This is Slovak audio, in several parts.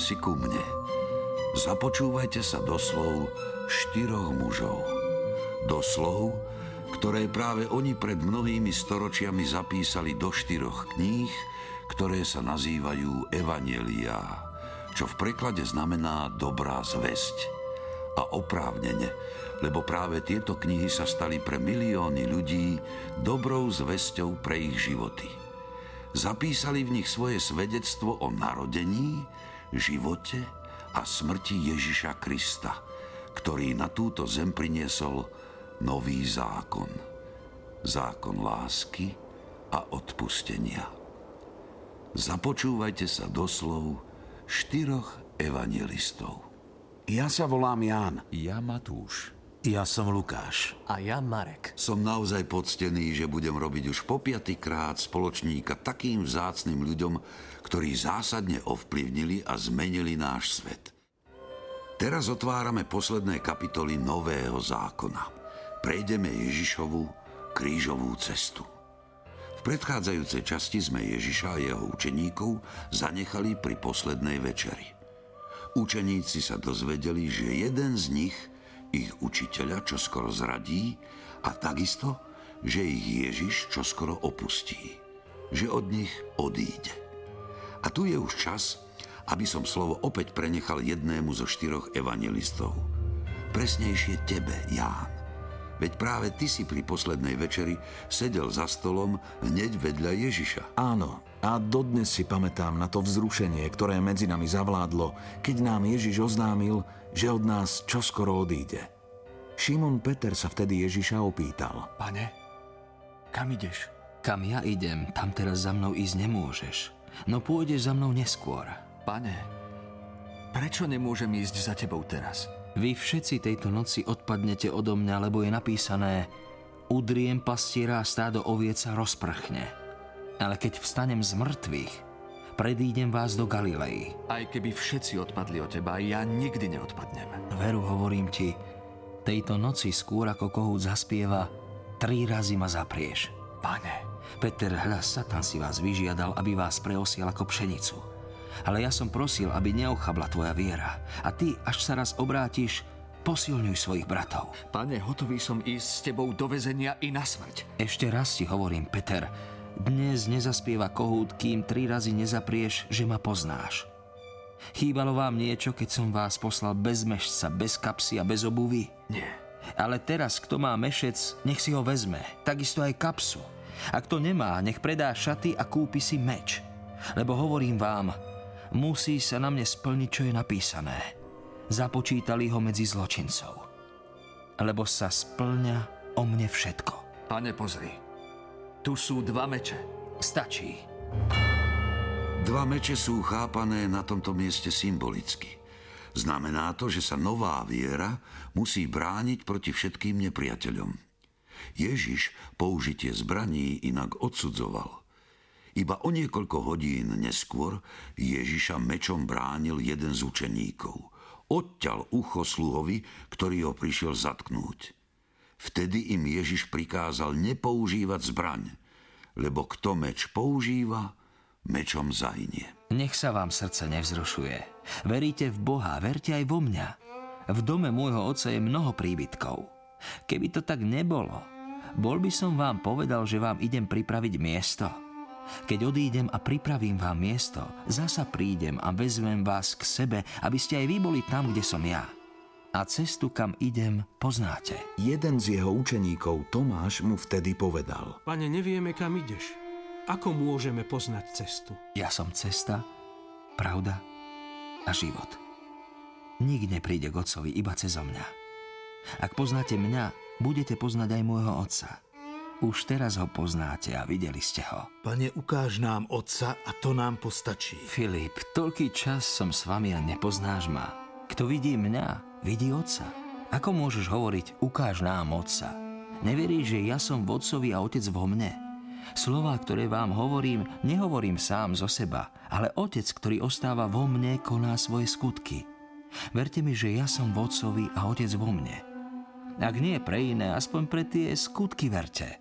si ku mne. Započúvajte sa do slov štyroch mužov. Do slov, ktoré práve oni pred mnohými storočiami zapísali do štyroch kníh, ktoré sa nazývajú Evanielia, čo v preklade znamená dobrá zväzť. A oprávnene, lebo práve tieto knihy sa stali pre milióny ľudí dobrou zväzťou pre ich životy. Zapísali v nich svoje svedectvo o narodení, živote a smrti Ježiša Krista, ktorý na túto zem priniesol nový zákon. Zákon lásky a odpustenia. Započúvajte sa do slov štyroch evangelistov. Ja sa volám Ján. Ja Matúš. Ja som Lukáš. A ja Marek. Som naozaj poctený, že budem robiť už po krát spoločníka takým vzácným ľuďom, ktorí zásadne ovplyvnili a zmenili náš svet. Teraz otvárame posledné kapitoly Nového zákona. Prejdeme Ježišovu krížovú cestu. V predchádzajúcej časti sme Ježiša a jeho učeníkov zanechali pri poslednej večeri. Učeníci sa dozvedeli, že jeden z nich – ich učiteľa čo skoro zradí a takisto, že ich Ježiš čo skoro opustí, že od nich odíde. A tu je už čas, aby som slovo opäť prenechal jednému zo štyroch evangelistov. Presnejšie tebe, Ján. Veď práve ty si pri poslednej večeri sedel za stolom hneď vedľa Ježiša. Áno, a dodnes si pamätám na to vzrušenie, ktoré medzi nami zavládlo, keď nám Ježiš oznámil, že od nás čoskoro odíde. Šimon Peter sa vtedy Ježiša opýtal. Pane, kam ideš? Kam ja idem, tam teraz za mnou ísť nemôžeš. No pôjdeš za mnou neskôr. Pane, prečo nemôžem ísť za tebou teraz? Vy všetci tejto noci odpadnete odo mňa, lebo je napísané Udriem pastiera a stádo oviec sa rozprchne. Ale keď vstanem z mŕtvych, predídem vás do Galilei. Aj keby všetci odpadli od teba, ja nikdy neodpadnem. Veru, hovorím ti, tejto noci skôr ako kohút zaspieva, tri razy ma zaprieš. Pane. Peter, hľa, Satan si vás vyžiadal, aby vás preosiel ako pšenicu ale ja som prosil, aby neochabla tvoja viera. A ty, až sa raz obrátiš, posilňuj svojich bratov. Pane, hotový som ísť s tebou do vezenia i na smrť. Ešte raz ti hovorím, Peter, dnes nezaspieva kohút, kým tri razy nezaprieš, že ma poznáš. Chýbalo vám niečo, keď som vás poslal bez mešca, bez kapsy a bez obuvy? Nie. Ale teraz, kto má mešec, nech si ho vezme. Takisto aj kapsu. A kto nemá, nech predá šaty a kúpi si meč. Lebo hovorím vám, musí sa na mne splniť, čo je napísané. Započítali ho medzi zločincov. Lebo sa splňa o mne všetko. Pane, pozri. Tu sú dva meče. Stačí. Dva meče sú chápané na tomto mieste symbolicky. Znamená to, že sa nová viera musí brániť proti všetkým nepriateľom. Ježiš použitie zbraní inak odsudzoval. Iba o niekoľko hodín neskôr Ježiša mečom bránil jeden z učeníkov. Odťal ucho sluhovi, ktorý ho prišiel zatknúť. Vtedy im Ježiš prikázal nepoužívať zbraň, lebo kto meč používa, mečom zahynie. Nech sa vám srdce nevzrušuje. Veríte v Boha, verte aj vo mňa. V dome môjho oca je mnoho príbytkov. Keby to tak nebolo, bol by som vám povedal, že vám idem pripraviť miesto. Keď odídem a pripravím vám miesto, zasa prídem a vezmem vás k sebe, aby ste aj vy boli tam, kde som ja. A cestu, kam idem, poznáte. Jeden z jeho učeníkov, Tomáš, mu vtedy povedal. Pane, nevieme, kam ideš. Ako môžeme poznať cestu? Ja som cesta, pravda a život. Nik nepríde k Otcovi iba cez mňa. Ak poznáte mňa, budete poznať aj môjho Otca. Už teraz ho poznáte a videli ste ho. Pane, ukáž nám Otca a to nám postačí. Filip, toľký čas som s vami a nepoznáš ma. Kto vidí mňa, vidí Otca. Ako môžeš hovoriť, ukáž nám Otca? Neveríš, že ja som v Otcovi a Otec vo mne? Slová, ktoré vám hovorím, nehovorím sám zo seba, ale Otec, ktorý ostáva vo mne, koná svoje skutky. Verte mi, že ja som v Otcovi a Otec vo mne. Ak nie pre iné, aspoň pre tie skutky verte.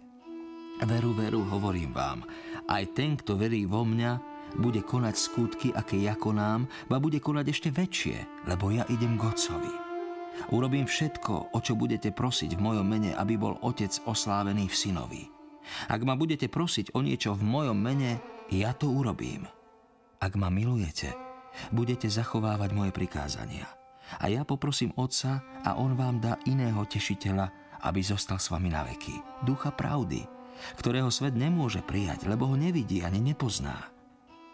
Veru, veru, hovorím vám, aj ten, kto verí vo mňa, bude konať skutky, aké ja konám, ba bude konať ešte väčšie, lebo ja idem k Otcovi. Urobím všetko, o čo budete prosiť v mojom mene, aby bol Otec oslávený v synovi. Ak ma budete prosiť o niečo v mojom mene, ja to urobím. Ak ma milujete, budete zachovávať moje prikázania. A ja poprosím Otca a On vám dá iného tešiteľa, aby zostal s vami na veky. Ducha pravdy, ktorého svet nemôže prijať, lebo ho nevidí ani nepozná.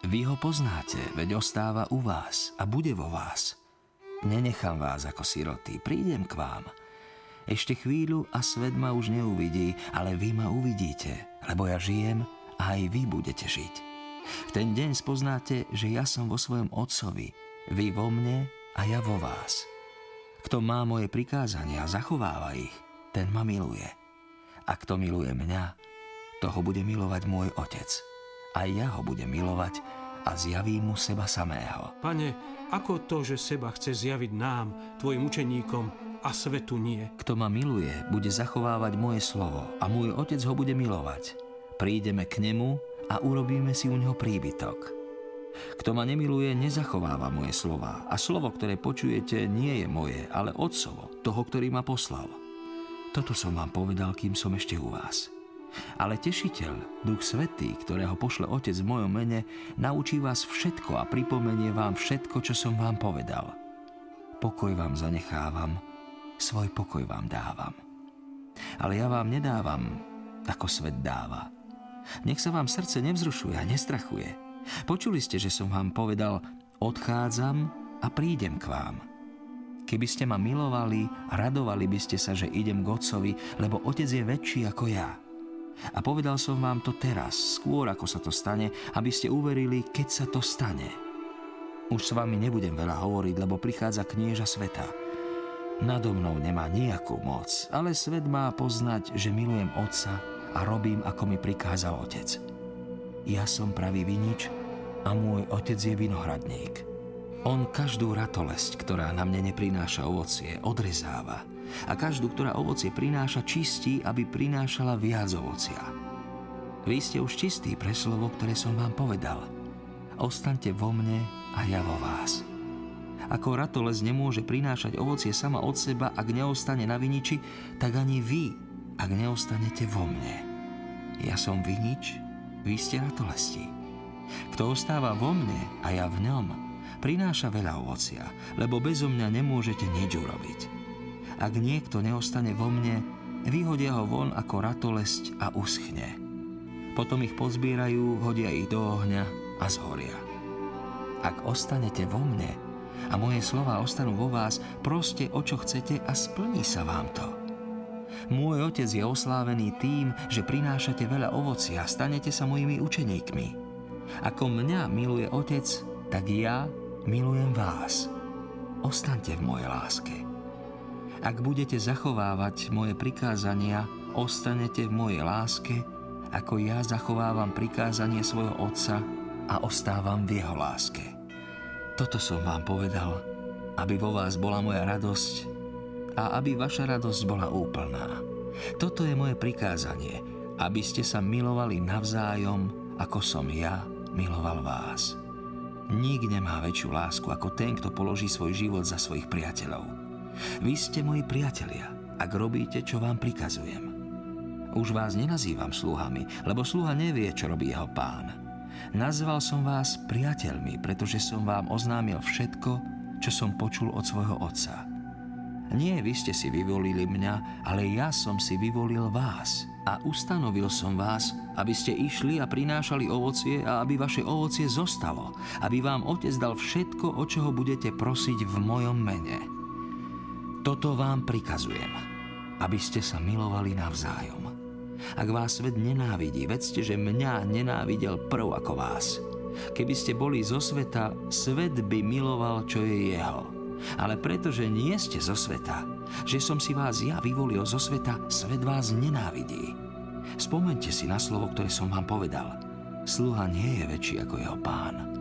Vy ho poznáte, veď ostáva u vás a bude vo vás. Nenechám vás ako siroty, prídem k vám. Ešte chvíľu a svet ma už neuvidí, ale vy ma uvidíte, lebo ja žijem a aj vy budete žiť. V ten deň spoznáte, že ja som vo svojom Otcovi, vy vo mne a ja vo vás. Kto má moje prikázania a zachováva ich, ten ma miluje. A kto miluje mňa, toho bude milovať môj Otec. A ja ho budem milovať a zjavím mu seba samého. Pane, ako to, že seba chce zjaviť nám, tvojim učeníkom, a svetu nie? Kto ma miluje, bude zachovávať moje slovo a môj Otec ho bude milovať. Prídeme k nemu a urobíme si u neho príbytok. Kto ma nemiluje, nezachováva moje slova a slovo, ktoré počujete, nie je moje, ale Otcovo, toho, ktorý ma poslal. Toto som vám povedal, kým som ešte u vás. Ale tešiteľ, Duch Svetý, ktorého pošle Otec v mojom mene, naučí vás všetko a pripomenie vám všetko, čo som vám povedal. Pokoj vám zanechávam, svoj pokoj vám dávam. Ale ja vám nedávam, ako svet dáva. Nech sa vám srdce nevzrušuje a nestrachuje. Počuli ste, že som vám povedal, odchádzam a prídem k vám. Keby ste ma milovali, radovali by ste sa, že idem k Otcovi, lebo Otec je väčší ako ja. A povedal som vám to teraz, skôr ako sa to stane, aby ste uverili, keď sa to stane. Už s vami nebudem veľa hovoriť, lebo prichádza knieža sveta. Nado mnou nemá nejakú moc, ale svet má poznať, že milujem Otca a robím, ako mi prikázal Otec. Ja som pravý vinič a môj Otec je vinohradník. On každú ratolesť, ktorá na mne neprináša ovocie, odrezáva a každú, ktorá ovocie prináša, čistí, aby prinášala viac ovocia. Vy ste už čistí pre slovo, ktoré som vám povedal. Ostaňte vo mne a ja vo vás. Ako ratoles nemôže prinášať ovocie sama od seba, ak neostane na viniči, tak ani vy, ak neostanete vo mne. Ja som vinič, vy ste ratolesti. Kto ostáva vo mne a ja v ňom, prináša veľa ovocia, lebo bezo mňa nemôžete nič urobiť. Ak niekto neostane vo mne, vyhodia ho von ako ratolesť a uschne. Potom ich pozbierajú, hodia ich do ohňa a zhoria. Ak ostanete vo mne a moje slova ostanú vo vás, proste o čo chcete a splní sa vám to. Môj otec je oslávený tým, že prinášate veľa ovocia a stanete sa mojimi učeníkmi. Ako mňa miluje otec, tak ja milujem vás. Ostaňte v mojej láske. Ak budete zachovávať moje prikázania, ostanete v mojej láske, ako ja zachovávam prikázanie svojho Otca a ostávam v jeho láske. Toto som vám povedal, aby vo vás bola moja radosť a aby vaša radosť bola úplná. Toto je moje prikázanie, aby ste sa milovali navzájom, ako som ja miloval vás. Nik nemá väčšiu lásku ako ten, kto položí svoj život za svojich priateľov. Vy ste moji priatelia, ak robíte, čo vám prikazujem. Už vás nenazývam sluhami, lebo sluha nevie, čo robí jeho pán. Nazval som vás priateľmi, pretože som vám oznámil všetko, čo som počul od svojho otca. Nie vy ste si vyvolili mňa, ale ja som si vyvolil vás a ustanovil som vás, aby ste išli a prinášali ovocie a aby vaše ovocie zostalo, aby vám Otec dal všetko, o čoho budete prosiť v mojom mene. Toto vám prikazujem, aby ste sa milovali navzájom. Ak vás svet nenávidí, vedzte, že mňa nenávidel prv ako vás. Keby ste boli zo sveta, svet by miloval, čo je jeho. Ale pretože nie ste zo sveta, že som si vás ja vyvolil zo sveta, svet vás nenávidí. Spomente si na slovo, ktoré som vám povedal. Sluha nie je väčší ako jeho pán.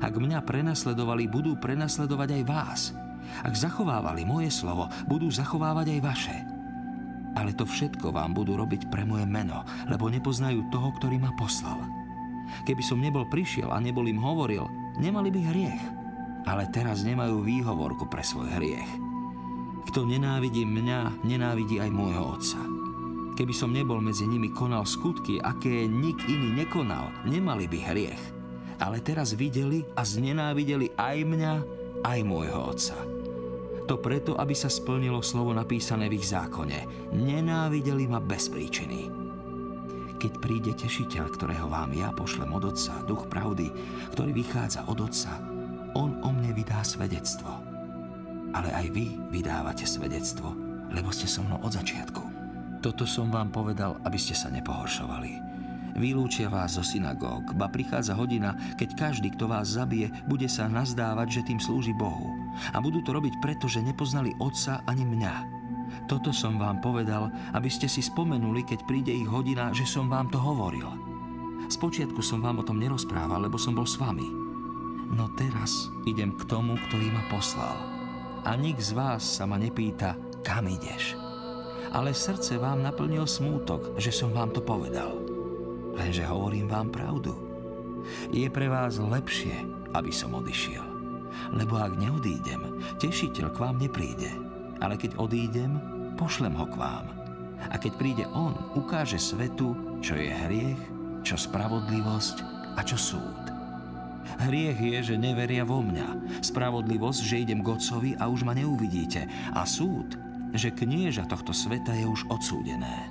Ak mňa prenasledovali, budú prenasledovať aj vás. Ak zachovávali moje slovo, budú zachovávať aj vaše. Ale to všetko vám budú robiť pre moje meno, lebo nepoznajú toho, ktorý ma poslal. Keby som nebol prišiel a nebol im hovoril, nemali by hriech. Ale teraz nemajú výhovorku pre svoj hriech. Kto nenávidí mňa, nenávidí aj môjho otca. Keby som nebol medzi nimi konal skutky, aké nik iný nekonal, nemali by hriech. Ale teraz videli a znenávideli aj mňa, aj môjho otca. To preto, aby sa splnilo slovo napísané v ich zákone. Nenávideli ma bez príčiny. Keď príde tešiteľ, ktorého vám ja pošlem od Otca, duch pravdy, ktorý vychádza od Otca, on o mne vydá svedectvo. Ale aj vy vydávate svedectvo, lebo ste so mnou od začiatku. Toto som vám povedal, aby ste sa nepohoršovali. Vylúčia vás zo synagóg, ba prichádza hodina, keď každý, kto vás zabije, bude sa nazdávať, že tým slúži Bohu. A budú to robiť preto, že nepoznali Otca ani mňa. Toto som vám povedal, aby ste si spomenuli, keď príde ich hodina, že som vám to hovoril. Spočiatku som vám o tom nerozprával, lebo som bol s vami. No teraz idem k tomu, ktorý ma poslal. A nik z vás sa ma nepýta, kam ideš. Ale srdce vám naplnil smútok, že som vám to povedal lenže hovorím vám pravdu. Je pre vás lepšie, aby som odišiel. Lebo ak neodídem, tešiteľ k vám nepríde. Ale keď odídem, pošlem ho k vám. A keď príde on, ukáže svetu, čo je hriech, čo spravodlivosť a čo súd. Hriech je, že neveria vo mňa. Spravodlivosť, že idem k Otcovi a už ma neuvidíte. A súd, že knieža tohto sveta je už odsúdené.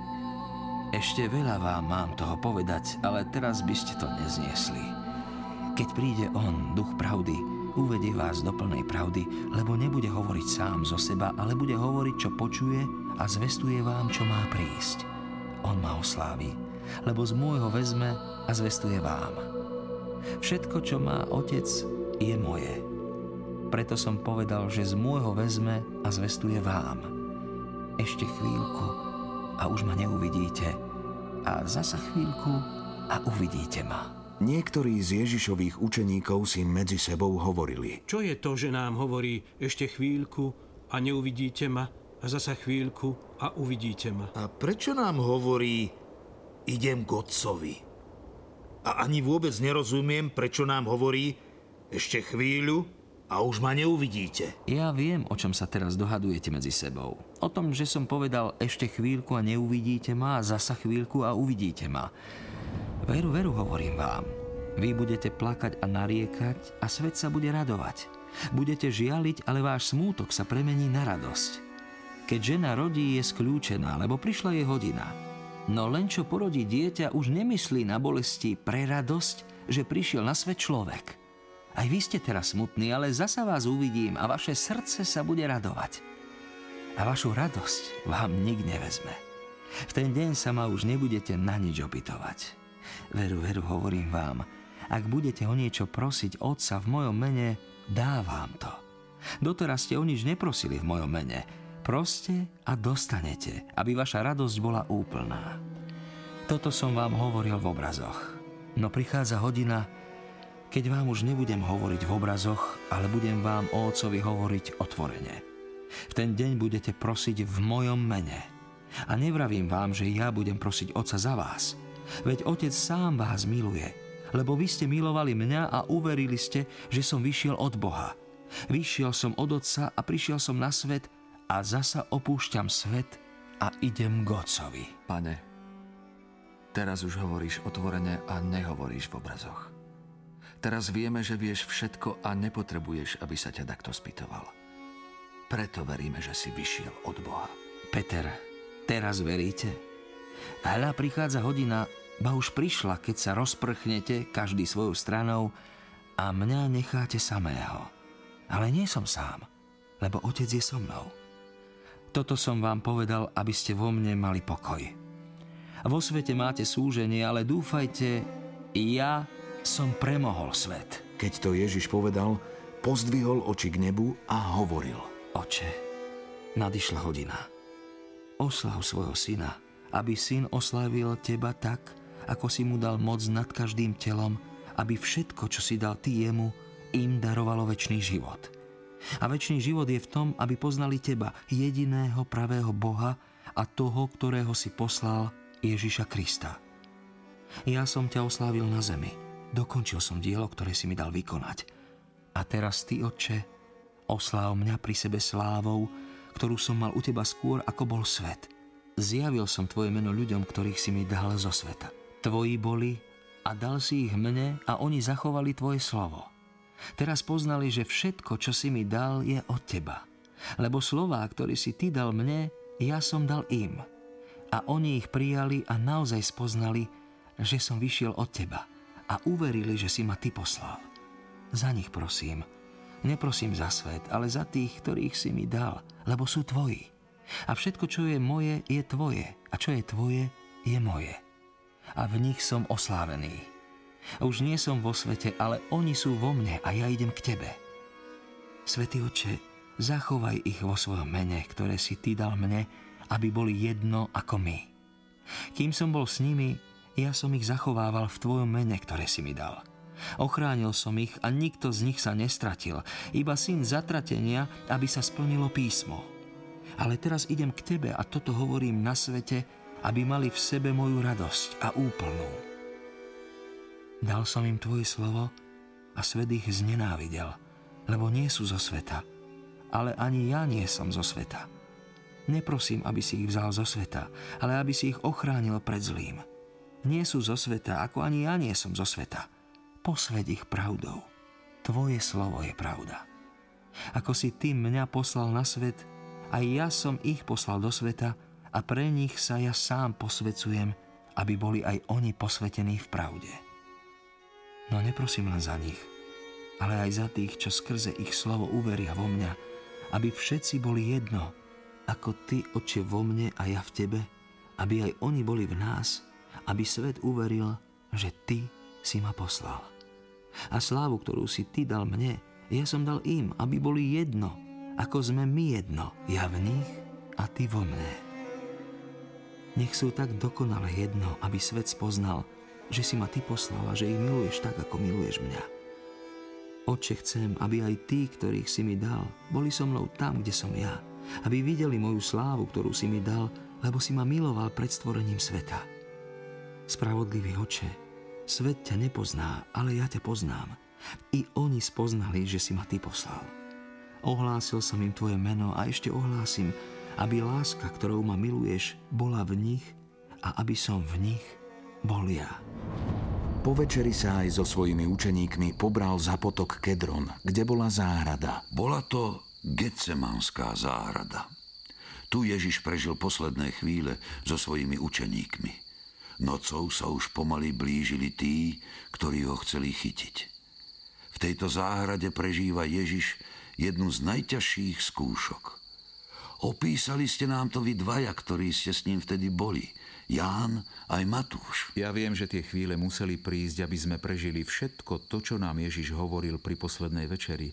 Ešte veľa vám mám toho povedať, ale teraz by ste to nezniesli. Keď príde On, duch pravdy, uvedie vás do plnej pravdy, lebo nebude hovoriť sám zo seba, ale bude hovoriť, čo počuje a zvestuje vám, čo má prísť. On ma oslávi, lebo z môjho vezme a zvestuje vám. Všetko, čo má Otec, je moje. Preto som povedal, že z môjho vezme a zvestuje vám. Ešte chvíľku a už ma neuvidíte. A zasa chvíľku a uvidíte ma. Niektorí z Ježišových učeníkov si medzi sebou hovorili. Čo je to, že nám hovorí ešte chvíľku a neuvidíte ma a zasa chvíľku a uvidíte ma? A prečo nám hovorí, idem k otcovi? A ani vôbec nerozumiem, prečo nám hovorí, ešte chvíľu a už ma neuvidíte. Ja viem, o čom sa teraz dohadujete medzi sebou. O tom, že som povedal ešte chvíľku a neuvidíte ma a zasa chvíľku a uvidíte ma. Veru, veru, hovorím vám. Vy budete plakať a nariekať a svet sa bude radovať. Budete žialiť, ale váš smútok sa premení na radosť. Keď žena rodí, je skľúčená, lebo prišla jej hodina. No len čo porodí dieťa, už nemyslí na bolesti pre radosť, že prišiel na svet človek. Aj vy ste teraz smutní, ale zasa vás uvidím a vaše srdce sa bude radovať a vašu radosť vám nik nevezme. V ten deň sa ma už nebudete na nič opytovať. Veru, veru, hovorím vám, ak budete o niečo prosiť Otca v mojom mene, dá vám to. Doteraz ste o nič neprosili v mojom mene. Proste a dostanete, aby vaša radosť bola úplná. Toto som vám hovoril v obrazoch. No prichádza hodina, keď vám už nebudem hovoriť v obrazoch, ale budem vám o Otcovi hovoriť otvorene. V ten deň budete prosiť v mojom mene. A nevravím vám, že ja budem prosiť Otca za vás. Veď Otec sám vás miluje, lebo vy ste milovali mňa a uverili ste, že som vyšiel od Boha. Vyšiel som od Otca a prišiel som na svet a zasa opúšťam svet a idem k Otcovi. Pane, teraz už hovoríš otvorene a nehovoríš v obrazoch. Teraz vieme, že vieš všetko a nepotrebuješ, aby sa ťa takto spýtoval. Preto veríme, že si vyšiel od Boha. Peter, teraz veríte? Hľa prichádza hodina, ba už prišla, keď sa rozprchnete každý svojou stranou a mňa necháte samého. Ale nie som sám, lebo Otec je so mnou. Toto som vám povedal, aby ste vo mne mali pokoj. Vo svete máte súženie, ale dúfajte, ja som premohol svet. Keď to Ježiš povedal, pozdvihol oči k nebu a hovoril – Oče, nadišla hodina. Oslav svojho syna, aby syn oslavil teba tak, ako si mu dal moc nad každým telom, aby všetko, čo si dal ty jemu, im darovalo väčší život. A väčší život je v tom, aby poznali teba, jediného pravého Boha a toho, ktorého si poslal, Ježiša Krista. Ja som ťa oslávil na zemi dokončil som dielo, ktoré si mi dal vykonať. A teraz ty, Otče, osláv mňa pri sebe slávou, ktorú som mal u teba skôr, ako bol svet. Zjavil som tvoje meno ľuďom, ktorých si mi dal zo sveta. Tvoji boli a dal si ich mne a oni zachovali tvoje slovo. Teraz poznali, že všetko, čo si mi dal, je od teba. Lebo slová, ktoré si ty dal mne, ja som dal im. A oni ich prijali a naozaj spoznali, že som vyšiel od teba a uverili, že si ma ty poslal. Za nich prosím. Neprosím za svet, ale za tých, ktorých si mi dal, lebo sú tvoji. A všetko, čo je moje, je tvoje. A čo je tvoje, je moje. A v nich som oslávený. Už nie som vo svete, ale oni sú vo mne a ja idem k tebe. Svetý oče, zachovaj ich vo svojom mene, ktoré si ty dal mne, aby boli jedno ako my. Kým som bol s nimi, ja som ich zachovával v tvojom mene, ktoré si mi dal. Ochránil som ich a nikto z nich sa nestratil, iba syn zatratenia, aby sa splnilo písmo. Ale teraz idem k tebe a toto hovorím na svete, aby mali v sebe moju radosť a úplnú. Dal som im tvoje slovo a svet ich znenávidel, lebo nie sú zo sveta, ale ani ja nie som zo sveta. Neprosím, aby si ich vzal zo sveta, ale aby si ich ochránil pred zlým. Nie sú zo sveta, ako ani ja nie som zo sveta. Posved ich pravdou. Tvoje slovo je pravda. Ako si ty mňa poslal na svet, aj ja som ich poslal do sveta a pre nich sa ja sám posvecujem, aby boli aj oni posvetení v pravde. No neprosím len za nich, ale aj za tých, čo skrze ich slovo uveria vo mňa, aby všetci boli jedno, ako ty, oče, vo mne a ja v tebe, aby aj oni boli v nás, aby svet uveril, že ty si ma poslal. A slávu, ktorú si ty dal mne, ja som dal im, aby boli jedno, ako sme my jedno, ja v nich a ty vo mne. Nech sú tak dokonale jedno, aby svet spoznal, že si ma ty poslal a že ich miluješ tak, ako miluješ mňa. Oče, chcem, aby aj tí, ktorých si mi dal, boli so mnou tam, kde som ja. Aby videli moju slávu, ktorú si mi dal, lebo si ma miloval pred stvorením sveta. Spravodlivý oče, svet ťa nepozná, ale ja ťa poznám. I oni spoznali, že si ma ty poslal. Ohlásil som im tvoje meno a ešte ohlásim, aby láska, ktorou ma miluješ, bola v nich a aby som v nich bol ja. Po večeri sa aj so svojimi učeníkmi pobral za potok Kedron, kde bola záhrada. Bola to Getsemanská záhrada. Tu Ježiš prežil posledné chvíle so svojimi učeníkmi. Nocou sa už pomaly blížili tí, ktorí ho chceli chytiť. V tejto záhrade prežíva Ježiš jednu z najťažších skúšok. Opísali ste nám to vy dvaja, ktorí ste s ním vtedy boli – Ján aj Matúš. Ja viem, že tie chvíle museli prísť, aby sme prežili všetko to, čo nám Ježiš hovoril pri poslednej večeri.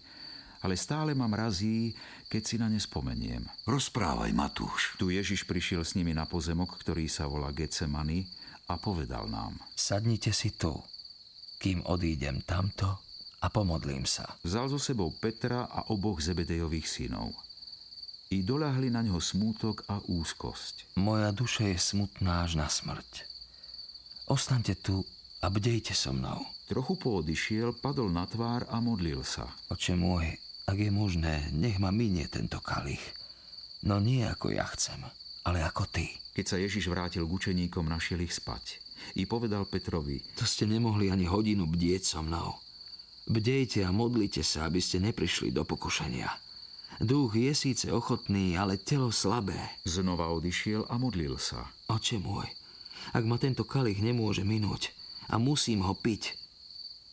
Ale stále ma mrazí, keď si na ne spomeniem. Rozprávaj, Matúš. Tu Ježiš prišiel s nimi na pozemok, ktorý sa volá Getsemany a povedal nám. Sadnite si tu, kým odídem tamto a pomodlím sa. Vzal so sebou Petra a oboch Zebedejových synov i doľahli na ňo smútok a úzkosť. Moja duša je smutná až na smrť. Ostaňte tu a bdejte so mnou. Trochu poodišiel, padol na tvár a modlil sa. Oče môj, ak je možné, nech ma minie tento kalich. No nie ako ja chcem, ale ako ty. Keď sa Ježiš vrátil k učeníkom, našiel ich spať. I povedal Petrovi, To ste nemohli ani hodinu bdieť so mnou. Bdejte a modlite sa, aby ste neprišli do pokušenia. Duch je síce ochotný, ale telo slabé. Znova odišiel a modlil sa. Oče môj, ak ma tento kalich nemôže minúť a musím ho piť,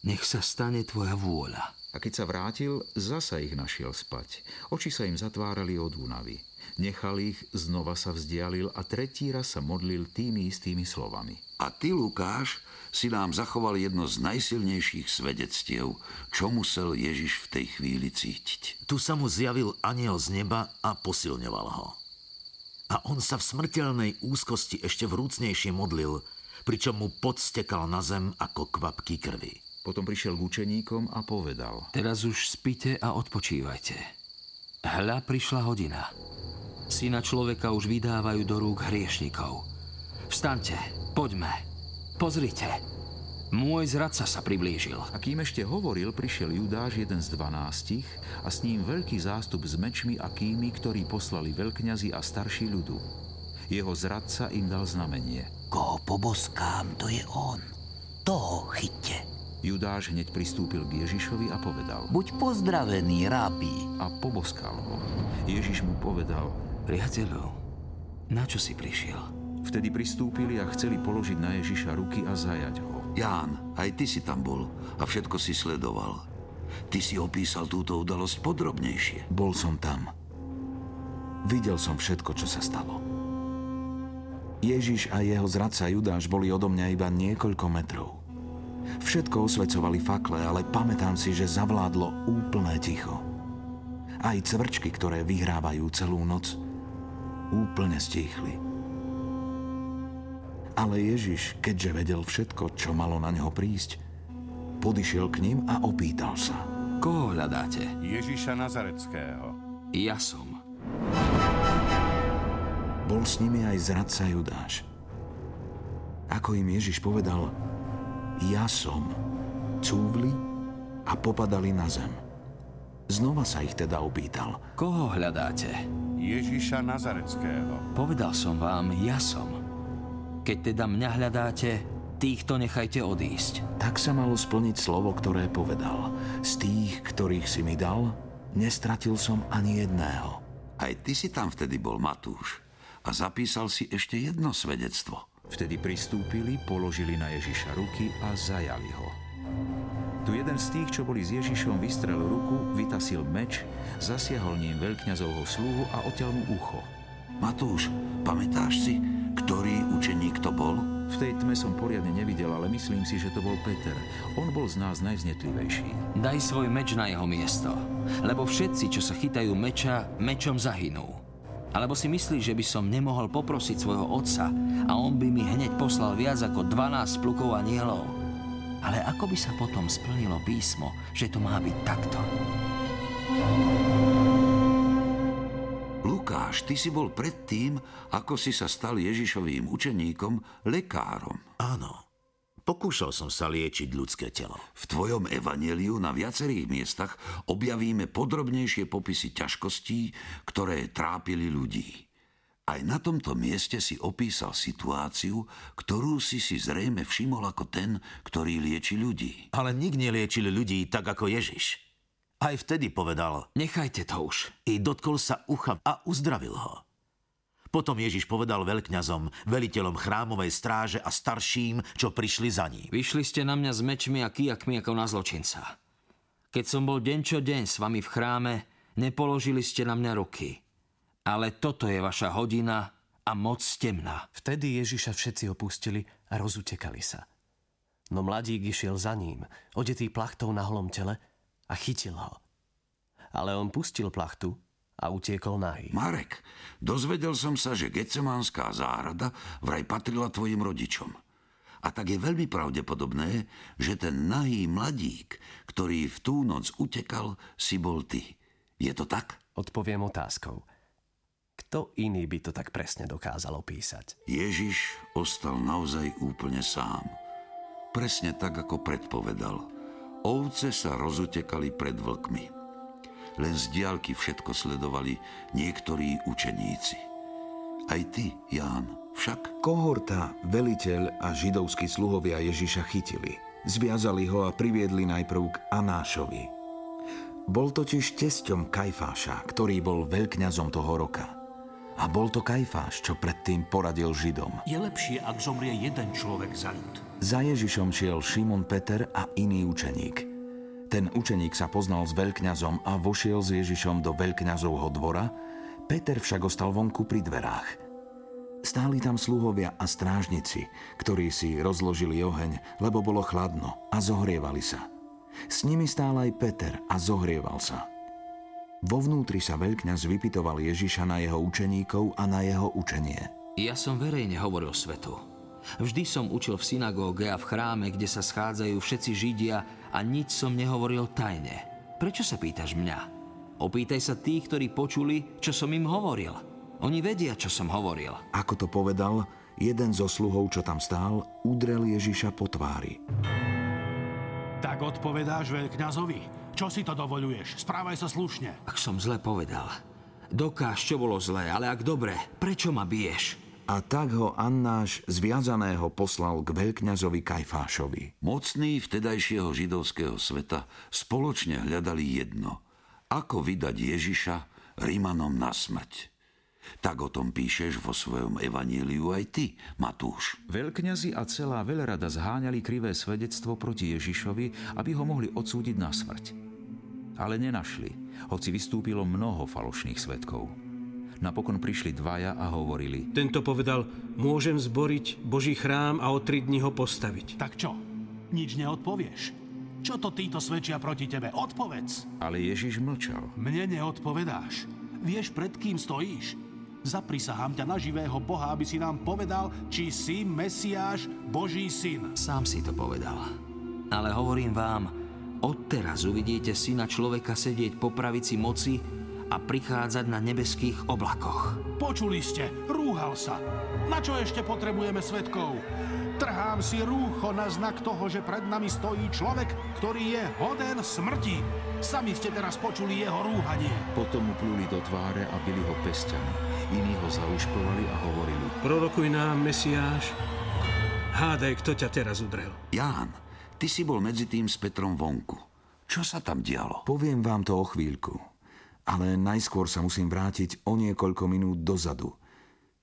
nech sa stane tvoja vôľa. A keď sa vrátil, zasa ich našiel spať. Oči sa im zatvárali od únavy. Nechal ich, znova sa vzdialil a tretí raz sa modlil tými istými slovami. A ty, Lukáš, si nám zachoval jedno z najsilnejších svedectiev, čo musel Ježiš v tej chvíli cítiť. Tu sa mu zjavil aniel z neba a posilňoval ho. A on sa v smrteľnej úzkosti ešte vrúcnejšie modlil, pričom mu podstekal na zem ako kvapky krvi. Potom prišiel k učeníkom a povedal. Teraz už spite a odpočívajte. Hľa prišla hodina. Syna človeka už vydávajú do rúk hriešnikov. Vstaňte, poďme. Pozrite, Môj zradca sa priblížil. A kým ešte hovoril, prišiel Judáš, jeden z dvanástich, a s ním veľký zástup s mečmi a kými, ktorí poslali veľkňazi a starší ľudu. Jeho zradca im dal znamenie. Koho poboskám, to je on. Toho chyťte. Judáš hneď pristúpil k Ježišovi a povedal Buď pozdravený, rabi. a poboskal ho. Ježiš mu povedal, Priateľu, na čo si prišiel? Vtedy pristúpili a chceli položiť na Ježiša ruky a zajať ho. Ján, aj ty si tam bol a všetko si sledoval. Ty si opísal túto udalosť podrobnejšie. Bol som tam. Videl som všetko, čo sa stalo. Ježiš a jeho zradca Judáš boli odo mňa iba niekoľko metrov. Všetko osvecovali fakle, ale pamätám si, že zavládlo úplné ticho. Aj cvrčky, ktoré vyhrávajú celú noc, úplne stíchli. Ale Ježiš, keďže vedel všetko, čo malo na neho prísť, podišiel k ním a opýtal sa. Koho hľadáte? Ježíša Nazareckého. Ja som. Bol s nimi aj zradca Judáš. Ako im Ježiš povedal, ja som, cúvli a popadali na zem. Znova sa ich teda opýtal. Koho hľadáte? Ježíša Nazareckého. Povedal som vám, ja som. Keď teda mňa hľadáte, týchto nechajte odísť. Tak sa malo splniť slovo, ktoré povedal. Z tých, ktorých si mi dal, nestratil som ani jedného. Aj ty si tam vtedy bol, Matúš. A zapísal si ešte jedno svedectvo. Vtedy pristúpili, položili na Ježiša ruky a zajali ho. Tu jeden z tých, čo boli s Ježišom, vystrel ruku, vytasil meč, zasiahol ním veľkňazovho sluhu a otel mu ucho. Matúš, pamätáš si, ktorý učeník to bol? V tej tme som poriadne nevidel, ale myslím si, že to bol Peter. On bol z nás najvznetlivejší. Daj svoj meč na jeho miesto, lebo všetci, čo sa chytajú meča, mečom zahynú. Alebo si myslíš, že by som nemohol poprosiť svojho otca a on by mi hneď poslal viac ako 12 plukov anielov? Ale ako by sa potom splnilo písmo, že to má byť takto? Lukáš, ty si bol predtým, ako si sa stal Ježišovým učeníkom, lekárom. Áno. Pokúšal som sa liečiť ľudské telo. V tvojom evaneliu na viacerých miestach objavíme podrobnejšie popisy ťažkostí, ktoré trápili ľudí. Aj na tomto mieste si opísal situáciu, ktorú si si zrejme všimol ako ten, ktorý lieči ľudí. Ale nik neliečil ľudí tak ako Ježiš. Aj vtedy povedal Nechajte to už. i dotkol sa ucha a uzdravil ho. Potom Ježiš povedal veľkňazom, veliteľom chrámovej stráže a starším, čo prišli za ním. Vyšli ste na mňa s mečmi a kijakmi ako na zločinca. Keď som bol deň čo deň s vami v chráme, nepoložili ste na mňa ruky. Ale toto je vaša hodina a moc temná. Vtedy Ježiša všetci opustili a rozutekali sa. No mladík išiel za ním, odetý plachtou na holom tele a chytil ho. Ale on pustil plachtu a utiekol nahý. Marek, dozvedel som sa, že Getsemánska záhrada vraj patrila tvojim rodičom. A tak je veľmi pravdepodobné, že ten nahý mladík, ktorý v tú noc utekal, si bol ty. Je to tak? Odpoviem otázkou. Kto iný by to tak presne dokázal opísať? Ježiš ostal naozaj úplne sám. Presne tak, ako predpovedal. Ovce sa rozutekali pred vlkmi. Len z diálky všetko sledovali niektorí učeníci. Aj ty, Ján, však? Kohorta, veliteľ a židovskí sluhovia Ježiša chytili. Zviazali ho a priviedli najprv k Anášovi. Bol totiž tesťom Kajfáša, ktorý bol veľkňazom toho roka. A bol to Kajfáš, čo predtým poradil Židom. Je lepšie, ak zomrie jeden človek za ľud. Za Ježišom šiel Šimon Peter a iný učeník. Ten učeník sa poznal s veľkňazom a vošiel s Ježišom do veľkňazovho dvora, Peter však ostal vonku pri dverách. Stáli tam sluhovia a strážnici, ktorí si rozložili oheň, lebo bolo chladno a zohrievali sa. S nimi stál aj Peter a zohrieval sa. Vo vnútri sa veľkňaz vypitoval Ježiša na jeho učeníkov a na jeho učenie. Ja som verejne hovoril svetu. Vždy som učil v synagóge a v chráme, kde sa schádzajú všetci Židia a nič som nehovoril tajne. Prečo sa pýtaš mňa? Opýtaj sa tých, ktorí počuli, čo som im hovoril. Oni vedia, čo som hovoril. Ako to povedal, jeden zo sluhov, čo tam stál, udrel Ježiša po tvári. Tak odpovedáš veľkňazovi. Čo si to dovoluješ? Správaj sa slušne. Ak som zle povedal, dokáž, čo bolo zlé, ale ak dobre, prečo ma biješ? A tak ho Annáš zviazaného poslal k veľkňazovi Kajfášovi. Mocní vtedajšieho židovského sveta spoločne hľadali jedno. Ako vydať Ježiša Rímanom na smrť. Tak o tom píšeš vo svojom evaníliu aj ty, Matúš. Veľkňazi a celá veľrada zháňali krivé svedectvo proti Ježišovi, aby ho mohli odsúdiť na smrť. Ale nenašli, hoci vystúpilo mnoho falošných svetkov. Napokon prišli dvaja a hovorili. Tento povedal, môžem zboriť Boží chrám a o tri dni ho postaviť. Tak čo? Nič neodpovieš? Čo to títo svedčia proti tebe? Odpovedz. Ale Ježiš mlčal. Mne neodpovedáš. Vieš, pred kým stojíš? Zaprisahám ťa na živého Boha, aby si nám povedal, či si Mesiáš, Boží syn. Sám si to povedal. Ale hovorím vám, odteraz uvidíte syna človeka sedieť po pravici moci a prichádzať na nebeských oblakoch. Počuli ste, rúhal sa. Na čo ešte potrebujeme svetkov? Trhám si rúcho na znak toho, že pred nami stojí človek, ktorý je hoden smrti. Sami ste teraz počuli jeho rúhanie. Potom mu pluli do tváre a byli ho pestiami. Iní ho zauškovali a hovorili. Prorokuj nám, Mesiáš. Hádaj, kto ťa teraz udrel. Ján, ty si bol medzi tým s Petrom vonku. Čo sa tam dialo? Poviem vám to o chvíľku. Ale najskôr sa musím vrátiť o niekoľko minút dozadu.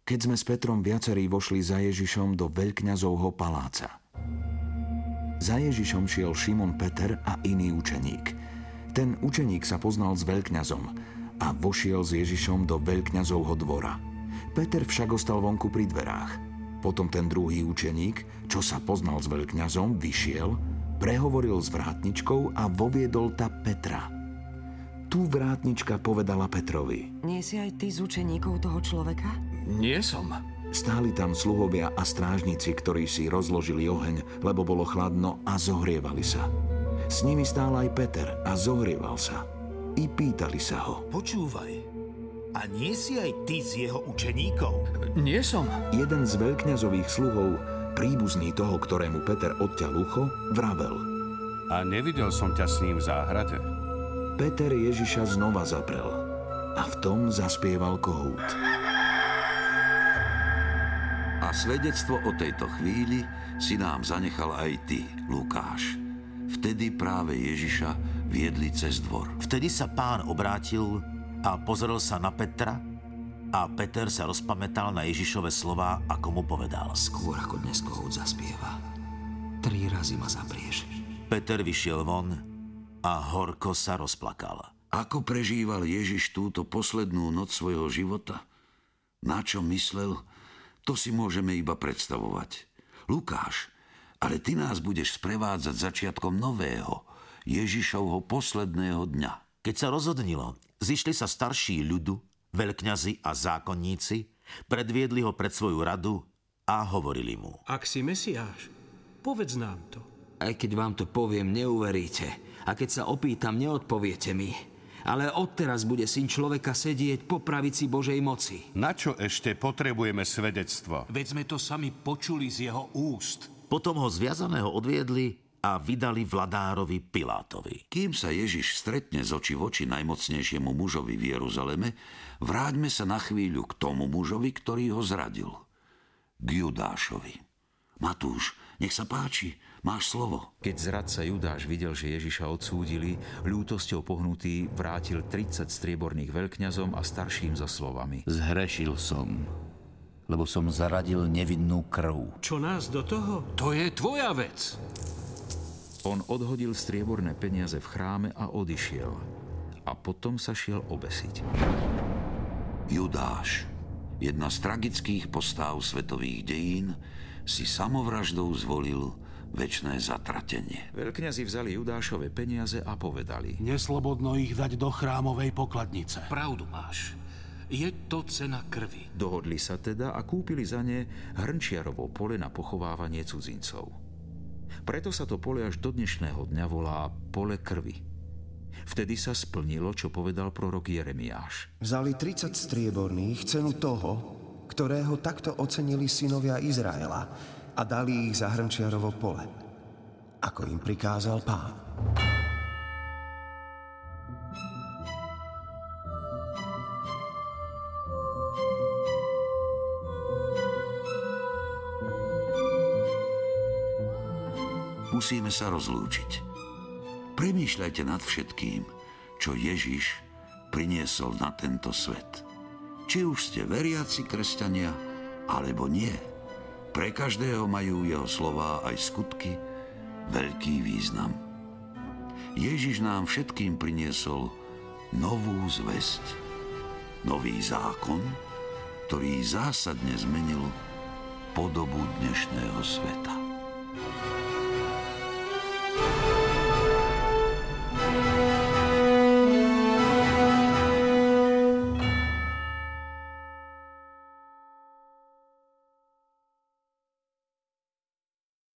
Keď sme s Petrom viacerí vošli za Ježišom do veľkňazovho paláca. Za Ježišom šiel Šimon Peter a iný učeník – ten učeník sa poznal s veľkňazom a vošiel s Ježišom do veľkňazovho dvora. Peter však ostal vonku pri dverách. Potom ten druhý učeník, čo sa poznal s veľkňazom, vyšiel, prehovoril s vrátničkou a voviedol ta Petra. Tu vrátnička povedala Petrovi. Nie si aj ty z učeníkov toho človeka? Nie som. Stáli tam sluhovia a strážnici, ktorí si rozložili oheň, lebo bolo chladno a zohrievali sa. S nimi stál aj Peter a zohrieval sa. I pýtali sa ho. Počúvaj, a nie si aj ty z jeho učeníkov? Nie som. Jeden z veľkňazových sluhov, príbuzný toho, ktorému Peter odťal ucho, vravel. A nevidel som ťa s ním v záhrade. Peter Ježiša znova zaprel a v tom zaspieval kohút. A svedectvo o tejto chvíli si nám zanechal aj ty, Lukáš. Vtedy práve Ježiša viedli cez dvor. Vtedy sa pán obrátil a pozrel sa na Petra a Peter sa rozpamätal na Ježišove slová, ako mu povedal. Skôr ako dnes kohút zaspieva. Tri razy ma zaprieš. Peter vyšiel von a horko sa rozplakal. Ako prežíval Ježiš túto poslednú noc svojho života? Na čo myslel? To si môžeme iba predstavovať. Lukáš ale ty nás budeš sprevádzať začiatkom nového, Ježišovho posledného dňa. Keď sa rozhodnilo, zišli sa starší ľudu, veľkňazi a zákonníci, predviedli ho pred svoju radu a hovorili mu. Ak si Mesiáš, povedz nám to. Aj keď vám to poviem, neuveríte. A keď sa opýtam, neodpoviete mi. Ale odteraz bude syn človeka sedieť po pravici Božej moci. Na čo ešte potrebujeme svedectvo? Veď sme to sami počuli z jeho úst. Potom ho zviazaného odviedli a vydali vladárovi Pilátovi. Kým sa Ježiš stretne z oči v oči najmocnejšiemu mužovi v Jeruzaleme, vráťme sa na chvíľu k tomu mužovi, ktorý ho zradil. K Judášovi. Matúš, nech sa páči, máš slovo. Keď zradca Judáš videl, že Ježiša odsúdili, ľútosťou pohnutý vrátil 30 strieborných veľkňazom a starším so slovami. Zhrešil som lebo som zaradil nevinnú krv. Čo nás do toho? To je tvoja vec. On odhodil strieborné peniaze v chráme a odišiel. A potom sa šiel obesiť. Judáš, jedna z tragických postáv svetových dejín, si samovraždou zvolil väčšné zatratenie. Veľkňazi vzali Judášove peniaze a povedali. Neslobodno ich dať do chrámovej pokladnice. Pravdu máš. Je to cena krvi. Dohodli sa teda a kúpili za ne Hrnčiarovo pole na pochovávanie cudzincov. Preto sa to pole až do dnešného dňa volá pole krvi. Vtedy sa splnilo, čo povedal prorok Jeremiáš. Vzali 30 strieborných cenu toho, ktorého takto ocenili synovia Izraela a dali ich za Hrnčiarovo pole. ako im prikázal pán. Musíme sa rozlúčiť. Premýšľajte nad všetkým, čo Ježiš priniesol na tento svet. Či už ste veriaci kresťania, alebo nie. Pre každého majú jeho slová aj skutky veľký význam. Ježiš nám všetkým priniesol novú zväzť, nový zákon, ktorý zásadne zmenil podobu dnešného sveta.